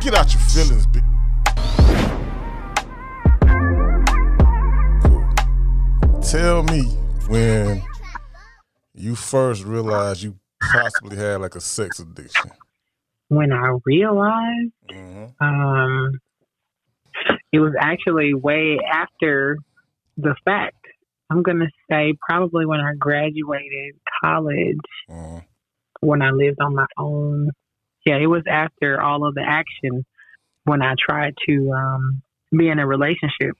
Get out your feelings, bitch. Cool. Tell me when you first realized you possibly had like a sex addiction. When I realized, Mm-hmm. um, it was actually way after the fact. I'm gonna say probably when I graduated college, Mm-hmm. when I lived on my own. Yeah, it was after all of the action when I tried to um, be in a relationship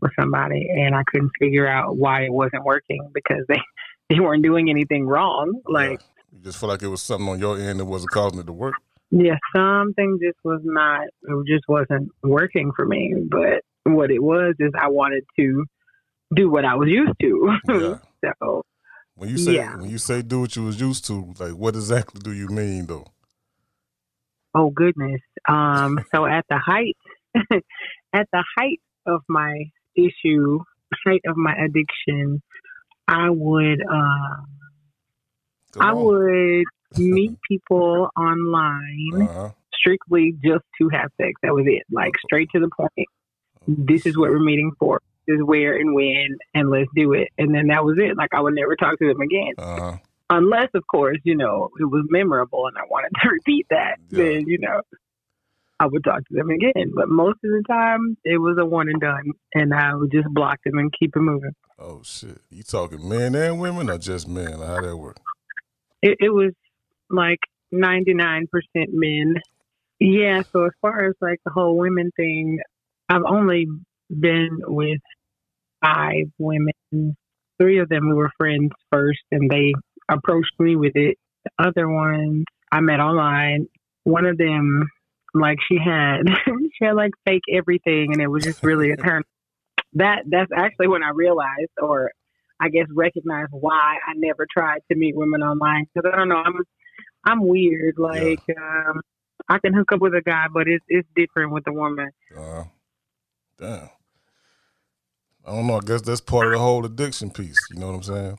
with somebody and I couldn't figure out why it wasn't working because they they weren't doing anything wrong. Like you just feel like it was something on your end that wasn't causing it to work. Yeah, something just was not, it just wasn't working for me. But what it was is I wanted to do what I was used to. Yeah. so, When you say Yeah. when you say do what you was used to, like what exactly do you mean though? Oh goodness. Um, so at the height, at the height of my issue, height of my addiction, I would, um, Go I would meet people online Uh-huh. strictly just to have sex. That was it. Like straight to the point. this is what we're meeting for. This is where and when, and let's do it. And then that was it. Like I would never talk to them again, Uh-huh. Unless, of course, you know, it was memorable and I wanted to repeat that. Yeah. Then you know, I would talk to them again. But most of the time, it was a one and done, and I would just block them and keep it moving. Oh shit. You talking men and women or just men? How that work? It, it was like ninety nine percent men. Yeah. So as far as like the whole women thing, I've only been with five women. Three of them we were friends first, and they approached me with it. The other ones I met online. One of them, like she had, she had like fake everything, and it was just really a turn. That that's actually when I realized, or I guess recognized why I never tried to meet women online because I don't know, I'm I'm weird. Like um, I can hook up with a guy, but it's it's different with a woman. Uh, damn. I don't know. I guess that's part of the whole addiction piece. You know what I'm saying?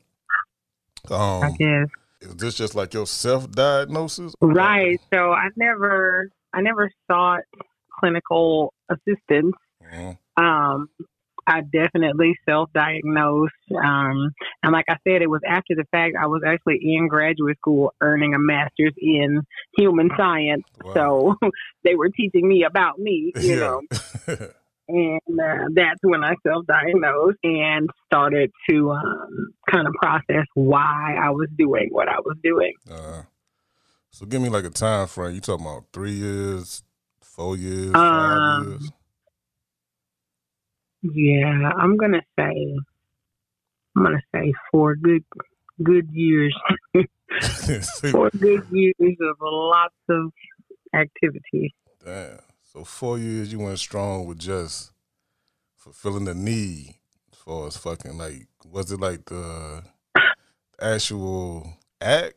I Um, guess. is this just like your self-diagnosis? Right. So I never I never sought clinical assistance. Mhm. Um I definitely self diagnosed. Um and like I said, it was after the fact I was actually in graduate school earning a master's in human science. Wow. So they were teaching me about me, you Yeah. know. And uh, that's when I self diagnosed and started to um, kind of process why I was doing what I was doing. uh, so give me like a time frame. You talking about three years, four years, five Um, years? Yeah, I'm gonna say I'm gonna say four good good years. four good years of lots of activity. Damn. So four years you went strong with just fulfilling the need as far as fucking like was it like the actual act?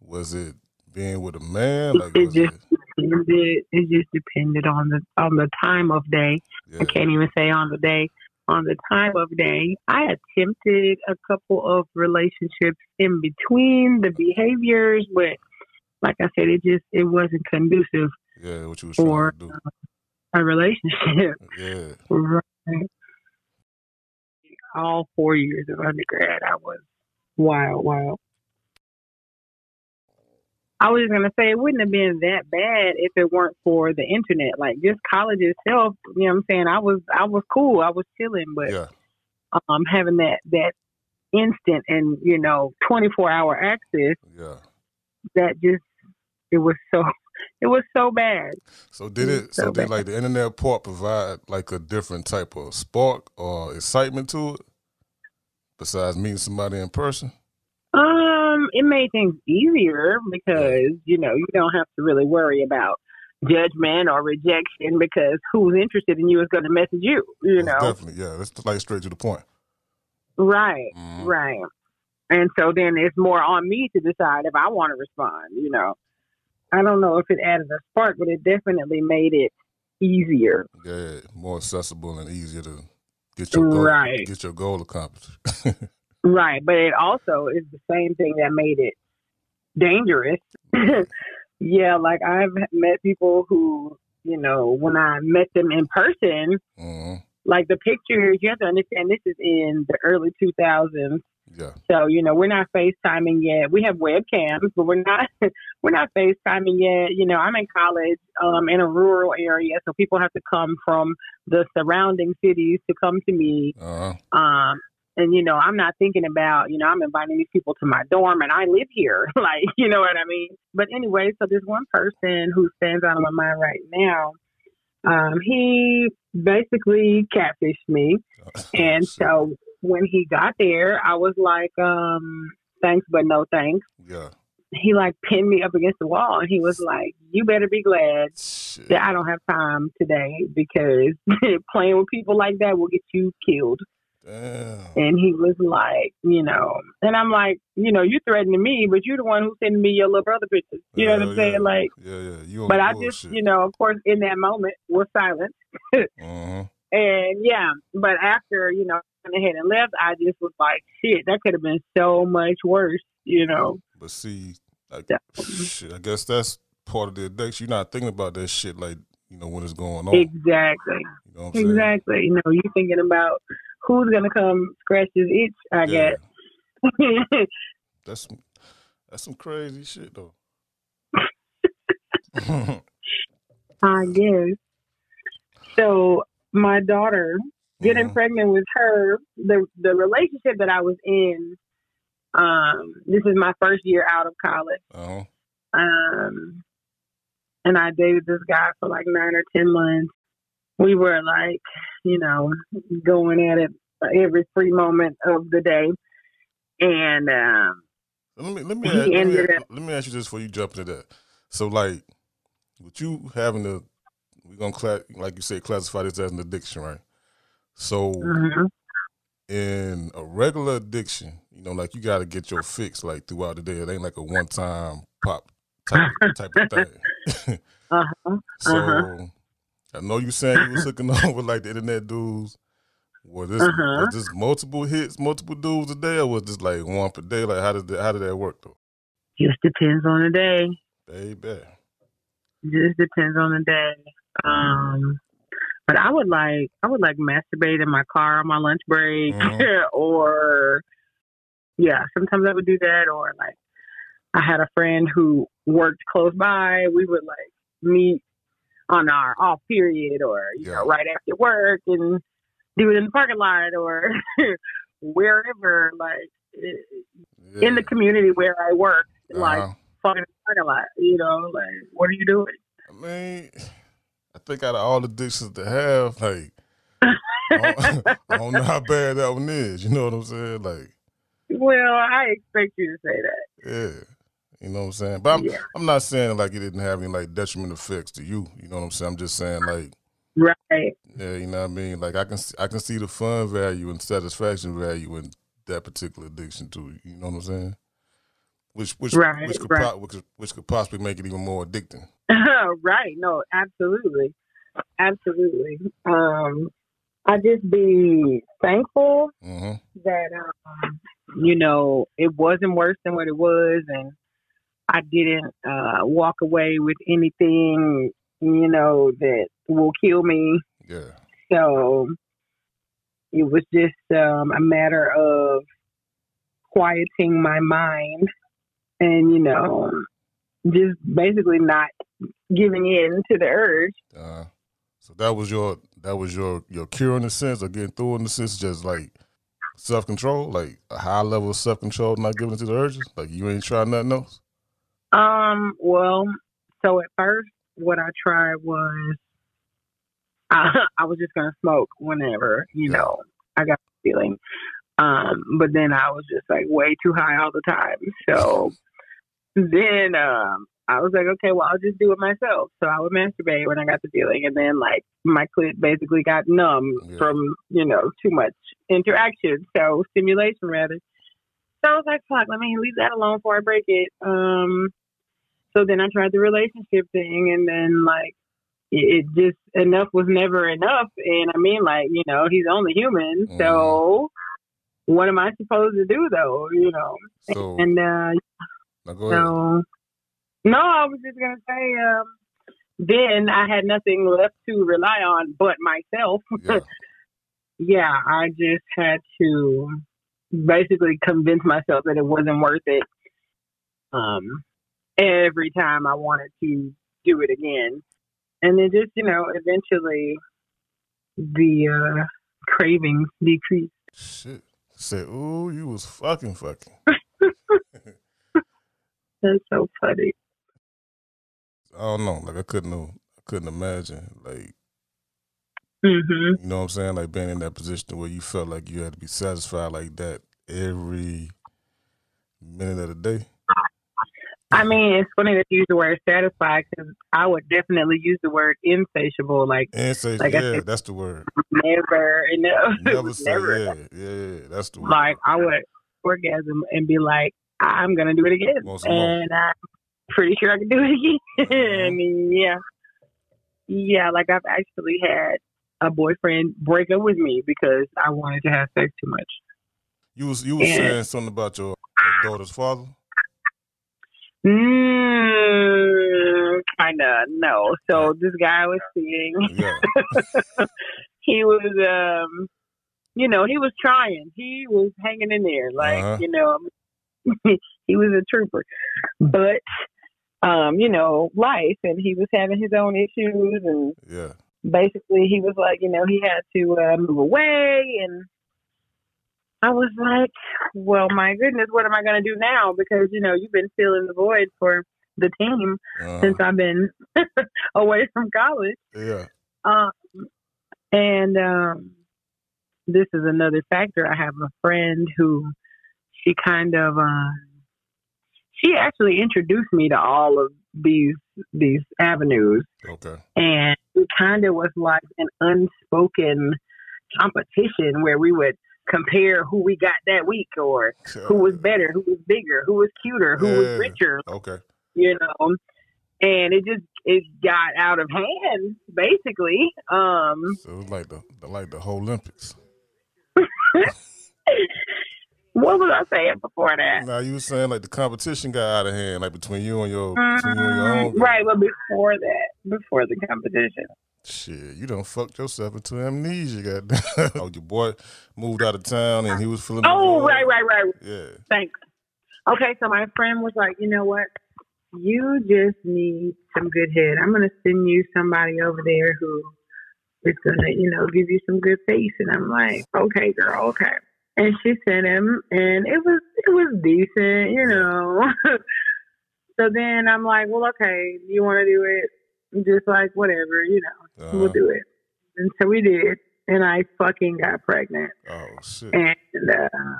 Was it being with a man? Like It just it depended, it just depended on the on the time of day. yeah. I can't even say on the day. On the time of day, I attempted a couple of relationships in between the behaviors, but like I said, it just it wasn't conducive Yeah, what you was trying to do. a relationship. Yeah. Right. All four years of undergrad, I was wild, wild. I was just gonna say it wouldn't have been that bad if it weren't for the internet. Like just college itself, you know what I'm saying? I was I was cool, I was chilling, but Yeah. um having that that instant and, you know, twenty four hour access, Yeah. that just it was so it was so bad. So did Mm, it so so did like the internet part provide like a different type of spark or excitement to it? Besides meeting somebody in person? Um, it made things easier because you know you don't have to really worry about judgment or rejection because who's interested in you is going to message you. You Most know, Definitely, yeah. That's like straight to the point. right, Mhm. right. And so then it's more on me to decide if I want to respond. You know, I don't know if it added a spark, but it definitely made it easier. Yeah, more accessible and easier to get your goal, Right. get your goal accomplished. Right, but it also is the same thing that made it dangerous. yeah, like I've met people who you know, when I met them in person, hmm like the pictures, you have to understand this is in the early 2000s. Yeah. So, you know, we're not FaceTiming yet. We have webcams, but we're not we're not FaceTiming yet. You know, I'm in college um in a rural area, so people have to come from the surrounding cities to come to me. Uh huh. Um and you know, I'm not thinking about, you know, I'm inviting these people to my dorm and I live here. like, you know what I mean? But anyway, so there's one person who stands out on my mind right now. Um, he basically catfished me. And so when he got there, I was like, um, thanks, but no thanks. yeah. He like pinned me up against the wall and he was like, you better be glad Shit. that I don't have time today because playing with people like that will get you killed. Damn. And he was like, you know, and I'm like, you know, you threatening me, but you're the one who's sending me your little brother pictures. You know what I'm Hell saying? Like, Yeah, yeah. You but I just, you know, of course, in that moment was silent. Mhm. And yeah, but after, you know, went ahead and left, I just was like, shit, that could have been so much worse, you know. But see, I, shit, I guess that's part of the addiction. You're not thinking about that shit like you know when it's going on. Exactly. You know what I'm saying? Exactly. You know, you're thinking about who's gonna come scratch his itch, I Yeah. guess. That's some, that's some crazy shit though. I guess. So my daughter getting Mhm. pregnant with her, the the relationship that I was in, um, this is my first year out of college. Uh-huh. Um and I dated this guy for like nine or ten months. We were like, you know, going at it every free moment of the day. And um Let me let me ask, let, me, let me ask you this before you jump into that. So like, with you having to, we're gonna cla- like you said, classify this as an addiction, right? So mhm. in a regular addiction, you know, like you got to get your fix like throughout the day. It ain't like a one time pop type type of thing. uh-huh. so Uh-huh. I know you saying you was hooking on with like the internet dudes. Was this Uh-huh. was this multiple hits, multiple dudes a day, or was this like one per day? Like how did that, how did that work though? Just depends on the day. Baby. Just depends on the day. Um, but I would like I would like masturbate in my car on my lunch break, Mhm. or yeah, sometimes I would do that. Or like I had a friend who worked close by. We would like meet on our off period, or you Yeah. know, right after work, and do it in the parking lot or wherever, like Yeah. in the community where I work, like Uh-huh. fucking parking lot. You know, like what are you doing? I mean, think out of all the addictions to have, like, I don't, I don't know how bad that one is. You know what I'm saying? Like, Well, I expect you to say that. yeah, you know what I'm saying. But I'm, Yeah. I'm not saying like it didn't have any like detrimental effects to you. You know what I'm saying? I'm just saying like, Right. yeah, you know what I mean. Like I can see- I can see the fun value and satisfaction value in that particular addiction too. You know what I'm saying? Which which Right, which could right. po- which, which could possibly make it even more addicting. right. No, absolutely. Absolutely. Um, I just be thankful hmm that, um, you know, it wasn't worse than what it was. And I didn't uh, walk away with anything, you know, that will kill me. Yeah. So it was just um, a matter of quieting my mind and, you know, just basically not giving in to the urge. Uh, so that was your that was your your cure in a sense, or getting through in a sense, just like self control, like a high level of self control, not giving into the urges. Like you ain't trying nothing else. Um, well, so at first, what I tried was I, I was just gonna smoke whenever you Yeah. know I got the feeling. Um, but then I was just like way too high all the time. So then um, I was like, okay, well, I'll just do it myself. So I would masturbate when I got the feeling, and then like my clit basically got numb Yeah. from you know too much interaction, so stimulation rather. So I was like, fuck, let me leave that alone before I break it. Um, so then I tried the relationship thing, and then like it, it just enough was never enough. And I mean, like you know, he's only human, so what am I supposed to do though? You know, So and uh, so no, I was just gonna say, um, then I had nothing left to rely on but myself. Yeah. yeah, I just had to basically convince myself that it wasn't worth it. Um, every time I wanted to do it again, and then just you know, eventually the uh, cravings decreased. Shit. Said, ooh, you was fucking fucking. That's so funny. I don't know. Like I couldn't know. I couldn't imagine. Like hmm you know what I'm saying? Like being in that position where you felt like you had to be satisfied like that every minute of the day. I mean, it's funny that you use the word satisfied because I would definitely use the word insatiable. Like say, Like yeah, said- that's the word. never, you know, Never say, never. yeah, yeah, that's the word. Like I would orgasm and be like, I'm gonna do it again, Want some more? and I'm pretty sure I can do it again. yeah, yeah. Like I've actually had a boyfriend break up with me because I wanted to have sex too much. you was you was Yeah. saying something about your, your daughter's father. Mm, kinda no. So this guy I was seeing. Yeah, he was um you know he was trying he was hanging in there like Uh-huh. you know he was a trooper but um you know life and he was having his own issues and yeah, basically he was like you know he had to uh, move away and I was like, well, my goodness, what am I going to do now? Because, you know, you've been filling the void for the team uh-huh. since I've been away from college. yeah. Um, and um, this is another factor. I have a friend who she kind of uh, she actually introduced me to all of these these avenues, Okay. and it kind of was like an unspoken competition where we would compare who we got that week or who was better, who was bigger, who was cuter, who Yeah. was richer, Okay. you know. And it just it got out of hand, basically. Um, So it was like the, the like the whole Olympics. what was I saying before that? Now you were saying like the competition got out of hand, like between you and your between you and your own. Mm, right, but before that, before the competition. Shit, you done fucked yourself into amnesia, goddamn. oh, your boy moved out of town and he was feeling. Oh, right, right, right. Yeah. Thanks. Okay, so my friend was like, you know what? You just need some good head. I'm gonna send you somebody over there who is gonna, you know, give you some good face. And I'm like, okay, girl, okay. And she sent him, and it was it was decent, you know. so then I'm like, well, okay, you want to do it? Just like whatever, you know, Uh-huh. we'll do it. And so we did, and I fucking got pregnant. Oh shit. And um,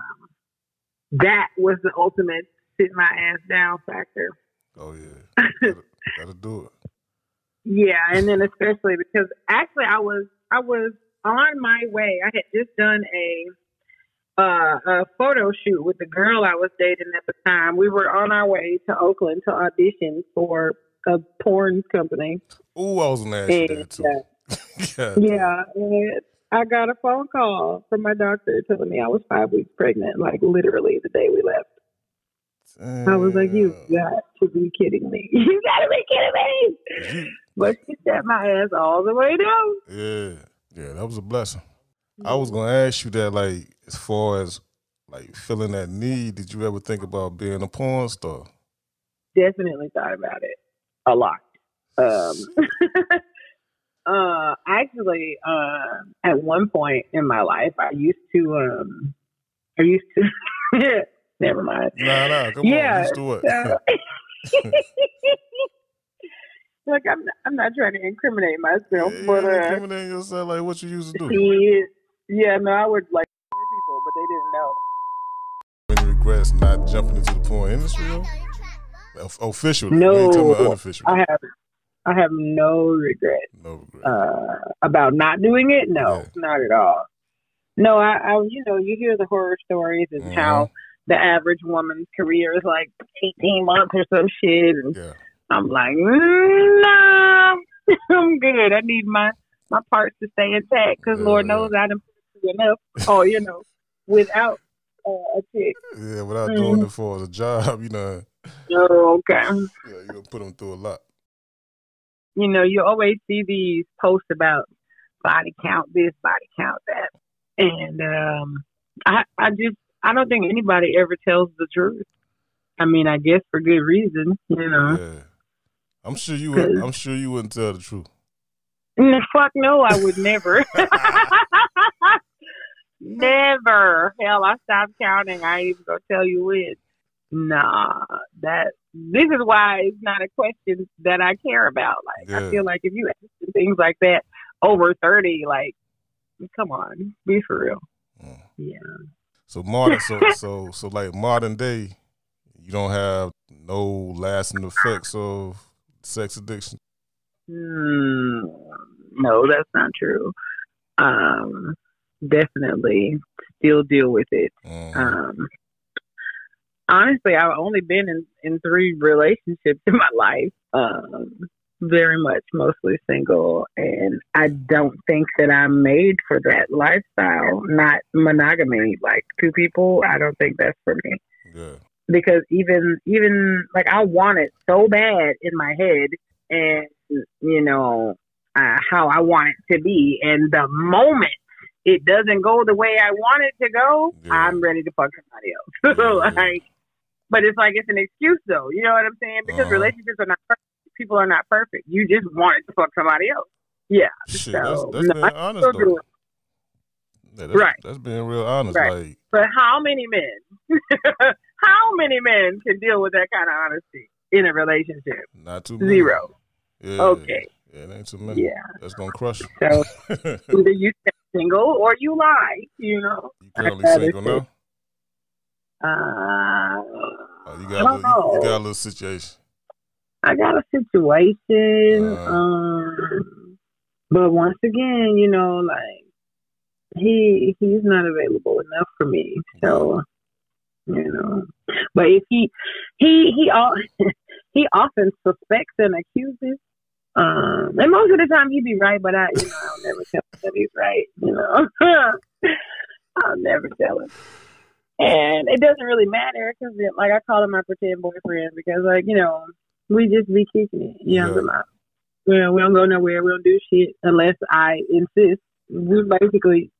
that was the ultimate sit my ass down factor. Oh yeah. Gotta, gotta do it. Yeah, and then especially because actually I was I was on my way. I had just done a uh, a photo shoot with the girl I was dating at the time. We were on our way to Oakland to audition for a porn company. Ooh, I was gonna ask you that And, too. uh, yeah. yeah, and I got a phone call from my doctor telling me I was five weeks pregnant, like literally the day we left. I was like, you got to be kidding me. You got to be kidding me. But she set my ass all the way down. Yeah. Yeah, that was a blessing. I was gonna ask you that, like, as far as like feeling that need, did you ever think about being a porn star? Definitely thought about it a lot. Um, uh, actually, uh, at one point in my life, I used to, um, I used to, never mind. Nah, nah, come Yeah, on, used to what? So- Look, I'm not, I'm not trying to incriminate myself, Yeah, but uh, incriminating yourself like what you used to do. yeah, no, I would like people, but they didn't know. Any regrets not jumping into the porn industry though? Of- Officially, No, we ain't talking about unofficial. I have, I have no regret no regret. uh, about not doing it. No, Yeah. not at all. No, I, I, you know, you hear the horror stories and Mhm. how the average woman's career is like 18 months or some shit, and yeah, I'm like, mm, no, I'm good. I need my my parts to stay intact because Lord knows I done put through enough. Oh, you know, without uh, a chick. yeah. Without Mhm. doing it for as a job, you know, Oh, okay. yeah, you gonna put them through a lot. you know, you always see these posts about body count this, body count that. And um I I just I don't think anybody ever tells the truth. I mean, I guess for good reason, you know. Yeah. I'm sure you would I'm sure you wouldn't tell the truth. Fuck no, I would never. never. Hell, I stopped counting. I ain't even gonna tell you when. Nah, that this is why it's not a question that I care about. Like Yeah. I feel like if you ask things like that over thirty, like come on, be for real. Mm. Yeah. So modern so so so like modern day, you don't have no lasting effects of sex addiction. Hmm, no, that's not true. Um, definitely still deal with it. Mhm. Um, honestly, I've only been in, in three relationships in my life. Um, very much mostly single, and I don't think that I'm made for that lifestyle. Not monogamy, like two people. I don't think that's for me yeah. because even even like I want it so bad in my head, and you know uh, how I want it to be, and the moment it doesn't go the way I want it to go, Yeah. I'm ready to fuck somebody else. Yeah. like, but it's like it's an excuse though. You know what I'm saying? Because Uh-huh. relationships are not perfect. People are not perfect. You just want it to fuck somebody else. Yeah. Shit, So, that's that's no, being honest though. Yeah, that's, Right. That's being real honest. Right. Like But how many men? how many men can deal with that kind of honesty in a relationship? not too many. Zero. Yeah. Okay. Yeah, it ain't too many. Yeah. That's gonna crush you. So either you single or you lie. You know. you currently single now? Uh, Oh, you I got a don't little, you, you got a little situation. I got a situation. Uh. um, but once again, you know, like he he's not available enough for me. So you know, but if he he he all he often suspects and accuses. Um, and most of the time he'd be right, but I, you know, I'll never tell And it doesn't really matter because, like, I call him my pretend boyfriend because, like, you know, we just be kicking it. You know, Yeah. we don't, we don't go nowhere. We don't do shit unless I insist. We basically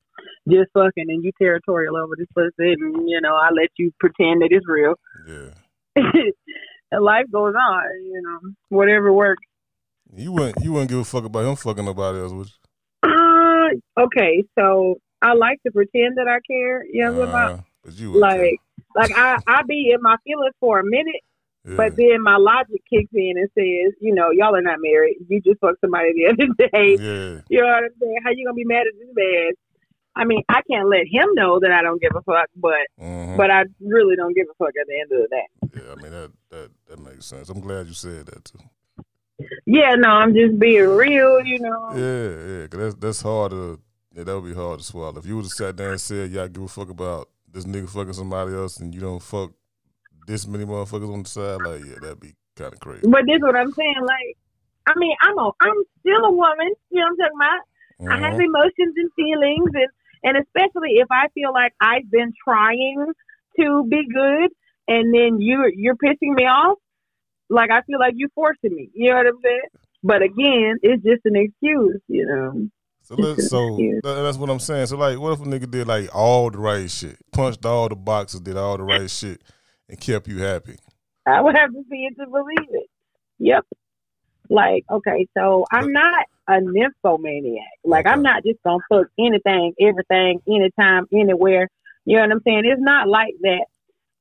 just fucking and you territorial over this pussy, and you know, I let you pretend that it's real. Yeah. and life goes on. You know, whatever works. You wouldn't you wouldn't give a fuck about him fucking nobody else, would you? Uh, okay, so I like to pretend that I care. You know what I'm about? Uh, but you Like, like I I be in my feelings for a minute, yeah. but then my logic kicks in and says, you know, y'all are not married. You just fucked somebody the other day. yeah. You know what I'm saying? How you gonna be mad at this man? I mean, I can't let him know that I don't give a fuck, but Mhm. but I really don't give a fuck at the end of the day. yeah, I mean that, that that makes sense. I'm glad you said that too. Yeah, no, I'm just being real, you know. Yeah, yeah, 'cause that's that's hard to yeah, that would be hard to swallow. If you would have sat there and said, "Yeah, I give a fuck about this nigga fucking somebody else," and you don't fuck this many motherfuckers on the side, like yeah, that'd be kind of crazy. But this is what I'm saying. Like, I mean, I'm a I'm still a woman. You know what I'm talking about? I have Mhm. emotions and feelings, and and especially if I feel like I've been trying to be good, and then you you're pissing me off. Like I feel like you're forcing me. You know what I'm saying? But again, it's just an excuse. You know. So let's so that's what I'm saying. So like, what if a nigga did like all the right shit, punched all the boxes, did all the right shit, and kept you happy? I would have to see it to believe it. Yep. Like, okay, so I'm not a nymphomaniac. Like, I'm not just gonna fuck anything, everything, anytime, anywhere. You know what I'm saying? It's not like that.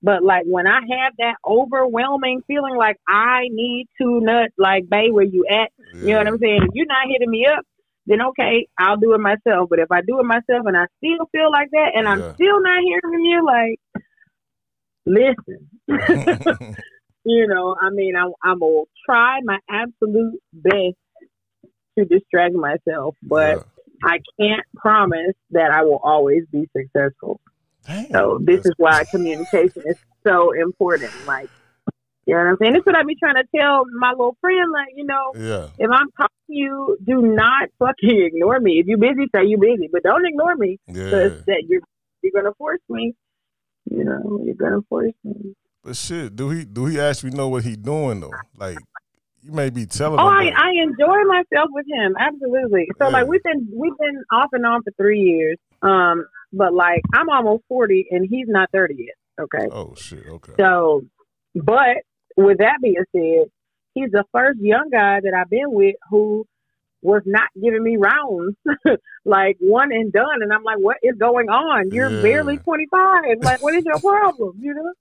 But like when I have that overwhelming feeling like I need to nut, like, babe, where you at? You know what I'm saying? If you're not hitting me up, then okay, I'll do it myself. But if I do it myself and I still feel like that and I'm Yeah. still not hearing from you, like, listen. you know, I mean, I, I will try my absolute best to distract myself, but I can't promise that I will always be successful. Damn, So this is why communication is so important. Like, you know what I'm saying? This is what I be trying to tell my little friend. Like, you know, yeah, if I'm talking to you, do not fucking ignore me. If you're busy, say you're busy, but don't ignore me yeah. because that you're you're gonna force me. You know, you're gonna force me. But shit, do he do he actually know what he doing though? Like, you may be telling. Oh, I. I enjoy myself with him. Absolutely. So Yeah. like we've been we've been off and on for three years. Um, but like I'm almost forty and he's not thirty yet. Okay. oh shit. Okay. So, but with that being said, he's the first young guy that I've been with who was not giving me rounds, like one and done. And I'm like, what is going on? You're Yeah. barely 25. Like, what is your problem? You know?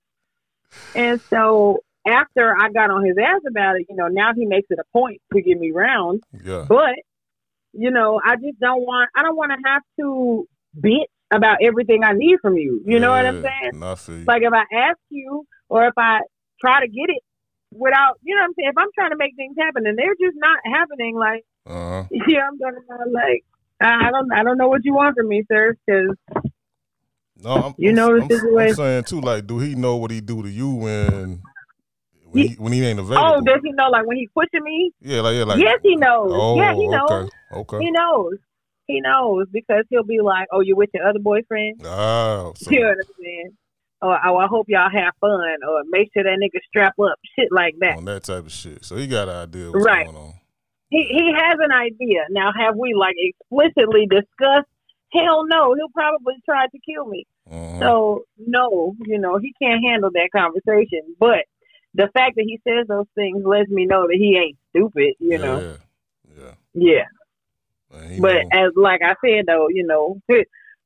And so after I got on his ass about it, you know, now he makes it a point to give me rounds. Yeah. But, you know, I just don't want, I don't want to have to bitch about everything I need from you. You know what I'm saying? Nah, I feel. Like if I ask you or if I try to get it without, you know what I'm saying? If I'm trying to make things happen and they're just not happening, like, uh-huh. yeah, I'm talking about like, I don't, I don't know what you want from me, sir, because No, I'm, You I'm, know the I'm, situation. I'm saying too. Like, do he know what he do to you when when he, when he ain't available? oh, does he know like when he's pushing me? yeah, like yeah, like yes, he knows. Oh, yeah, he knows. okay, okay. He knows. He knows because he'll be like, "Oh, you with your other boyfriend?" Oh, so, You know what I'm saying? Or oh, I hope y'all have fun, or make sure that nigga strap up, shit like that. on that type of shit. So he got an idea Right. He he has an idea. Now, have we like explicitly discussed? Hell no. He'll probably try to kill me. Uh-huh. So no, you know he can't handle that conversation. But the fact that he says those things lets me know that he ain't stupid. You know, yeah, yeah. yeah. He But know- as like I said though, you know,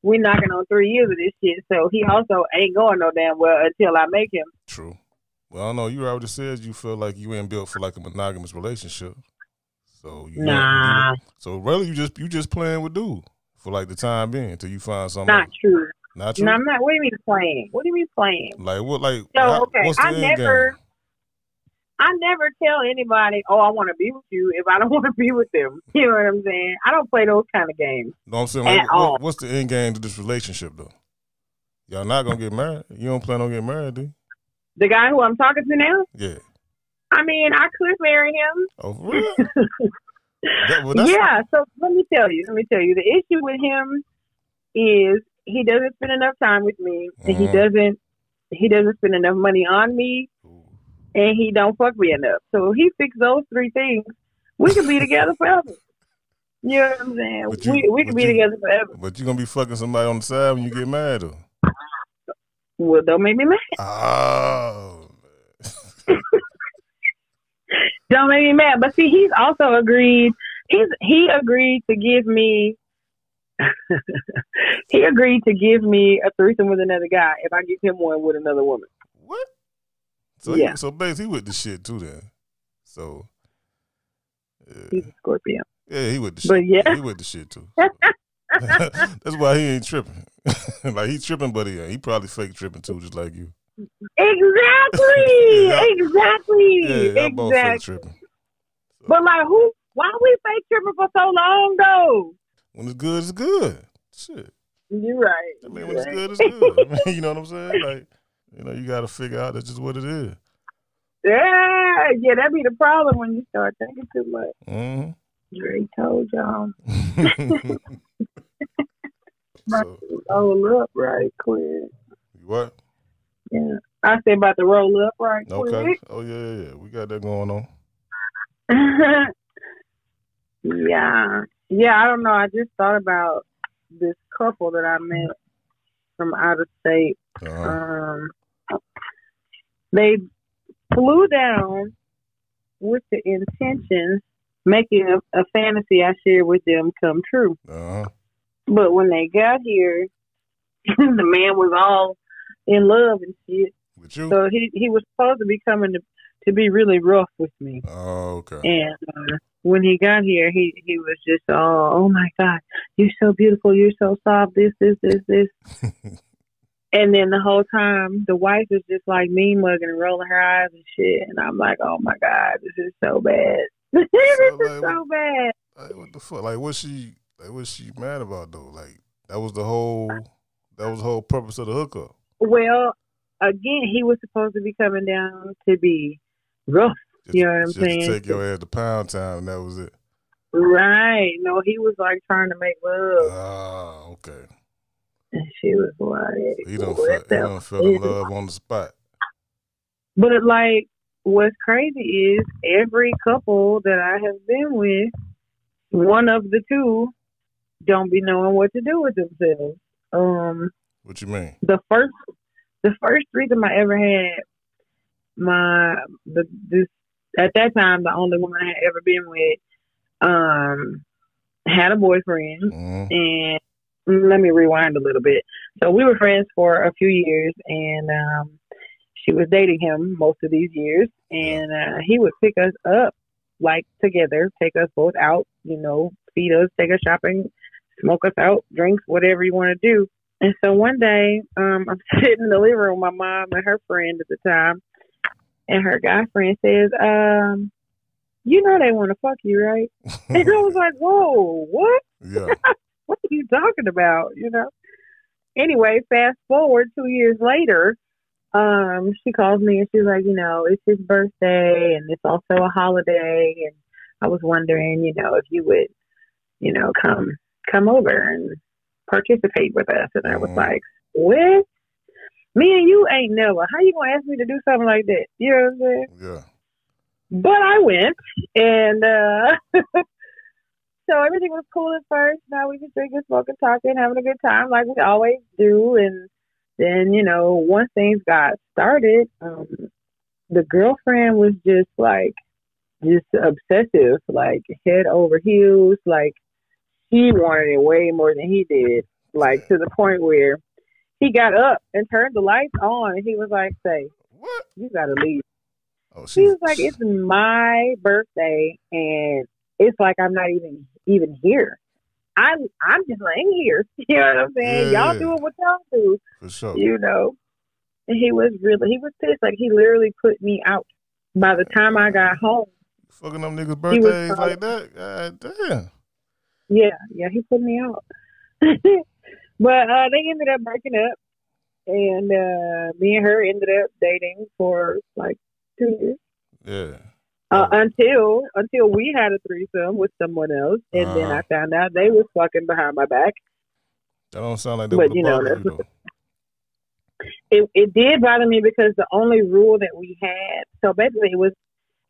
we knocking on three years of this shit. So he also ain't going no damn well until I make him. true. Well, I know. You already said you feel like you ain't built for like a monogamous relationship. So you Nah, so really, you just you just playing with dude for like the time being until you find something. not true. Not true. No, I'm not. What do you mean playing? What do you mean playing? like what? Like So how- okay, I never, game? I never tell anybody, "Oh, I want to be with you," if I don't want to be with them. You know what I'm saying? I don't play those kind of games. No, I'm saying At what- all. what's the end game to this relationship though? Y'all not gonna get married. You don't plan on getting married, do you? The guy who I'm talking to now, Yeah. I mean, I could marry him. Oh, for real? That- well, yeah. So let me tell you. Let me tell you. The issue with him is he doesn't spend enough time with me, and he Mhm. doesn't he doesn't spend enough money on me, and he don't fuck me enough. So if he fix those three things, we could be together forever. You know what I'm saying? You- we we could be you- together forever. But you gonna be fucking somebody on the side when you get married though. Well, don't make me mad. Oh. Don't make me mad. But see, he's also agreed. He's he agreed to give me. he agreed to give me a threesome with another guy if I give him one with another woman. So Yeah. he, so basically he with the shit too then. So yeah, He's a Scorpio. yeah he with the shit. But yeah. he with the shit too. That's why he ain't tripping. like he tripping, but he. He probably fake tripping too, just like you. Exactly. Yeah. exactly. Yeah, y'all both fake exactly. tripping. But like, who? Why we fake tripping for so long though? When it's good, it's good. Shit. You're right. I mean, when it's good, it's good. I mean, you know what I'm saying? Like, you know, you got to figure out that's just what it is. Yeah, yeah, That'd be the problem when you start thinking too much. Mm-hmm. Dre told y'all. so, Roll up right quick. what? Yeah. I said about to roll up right Okay. quick. Oh yeah, yeah, yeah. We got that going on. yeah. Yeah, I don't know. I just thought about this couple that I met from out of state. Uh-huh. Um, they flew down with the intention making a, a fantasy I shared with them come true. Uh-huh. But when they got here, the man was all in love and shit. With you? So he he was supposed to be coming to to be really rough with me. Oh, okay. And uh, when he got here, he he was just oh oh my god, you're so beautiful, you're so soft, this this this this. And then the whole time, the wife is just like mean mugging and rolling her eyes and shit. And I'm like, oh my god, this is so bad. this is like, so bad. like, what the fuck? Like, what's she? Like, what's she mad about though? Like, that was the whole. That was the whole purpose of the hookup. Well, again, he was supposed to be coming down to be rough. Just, You know what I'm saying? Take your ass to pound town, and that was it. Right. No, he was like trying to make love. Ah, okay. And she was like, "You don't feel, the don't feel the love on the spot. But like what's crazy is every couple that I have been with, one of the two don't be knowing what to do with themselves. Um, What you mean? the first, the first threesome I ever had, my the this at that time the only woman I had ever been with, um, had a boyfriend, hmm and let me rewind a little bit. So we were friends for a few years, and um, she was dating him most of these years, and uh, he would pick us up like together, take us both out, you know, feed us, take us shopping, smoke us out, drinks, whatever you want to do. And so one day, um, I'm sitting in the living room with my mom and her friend at the time, and her guy friend says, um, "You know they want to fuck you, right?" And I was like, "Whoa, what?" yeah. what are you talking about? You know. Anyway, fast forward two years later, um, she calls me and she's like, you know, it's his birthday and it's also a holiday and I was wondering, you know, if you would, you know, come come over and participate with us. And I was Mhm. like, What? Me and you ain't never. How you gonna ask me to do something like that? You know what I'm saying? Yeah. But I went, and uh, so everything was cool at first. Now we just drinking, smoking, talking, having a good time like we always do. And then, you know, once things got started, um, the girlfriend was just like, just obsessive, like head over heels. Like she wanted it way more than he did. Like to the point where he got up and turned the lights on, and he was like, "Say, What? you gotta leave." Oh, She was like, "It's my birthday, and it's like I'm not even even here. I'm I'm just laying here. You know what I'm saying? Yeah, Y'all yeah. doing what y'all do, for sure. you know." And he was really he was pissed. Like he literally put me out. By the time I got home, Fucking them niggas' was birthdays like that. God damn. yeah, yeah, he put me out. but uh, they ended up breaking up, and uh, me and her ended up dating for like two years. Yeah. Uh, until until we had a threesome with someone else, and then Uh-huh. I found out they was fucking behind my back. That don't sound like that But, you know, you. It it did bother me because the only rule that we had, so basically it was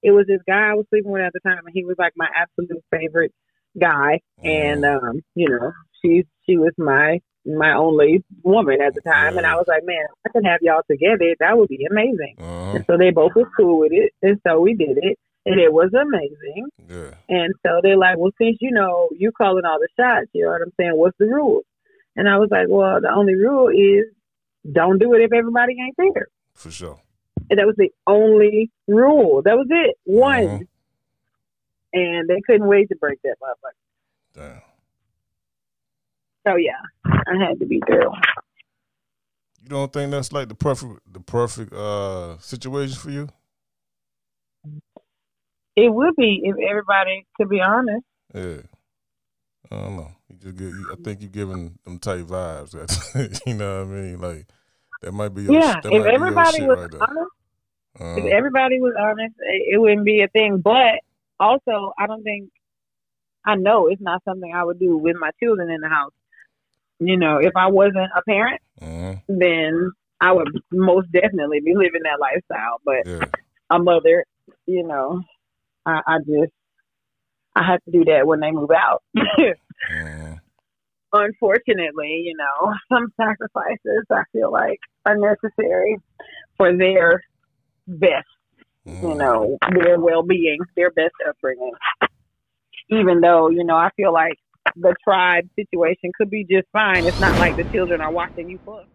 it was this guy I was sleeping with at the time, and he was like my absolute favorite guy, and Mm-hmm. um, you know, she she was my my only woman at the time, and I was like, man, if I can have y'all together. That would be amazing. Uh-huh. And so they both was cool with it, and so we did it, and it was amazing. Yeah. And so they're like, well, since you know you're calling all the shots, you know what I'm saying? What's the rule? And I was like, well, the only rule is don't do it if everybody ain't there. For sure. And that was the only rule. That was it. One. Mhm. And they couldn't wait to break that motherfucker. Damn. So yeah, I had to be through. You don't think that's like the perfect the perfect uh situation for you? It would be if everybody could be honest. Yeah. I don't know. You just get. You, I think you're giving them tight vibes. You know what I mean? Like that might be. Your, yeah, if might be your everybody was right honest, if everybody was honest, it it wouldn't be a thing. But also, I don't think I know it's not something I would do with my children in the house. You know, if I wasn't a parent, uh, then I would most definitely be living that lifestyle. But yeah. a mother, you know, I, I just I have to do that when they move out. Uh, Unfortunately, you know, some sacrifices I feel like are necessary for their best you uh, know, their well being, their best upbringing. Even though, you know, I feel like the tribe situation could be just fine. It's not like the children are watching you fuck.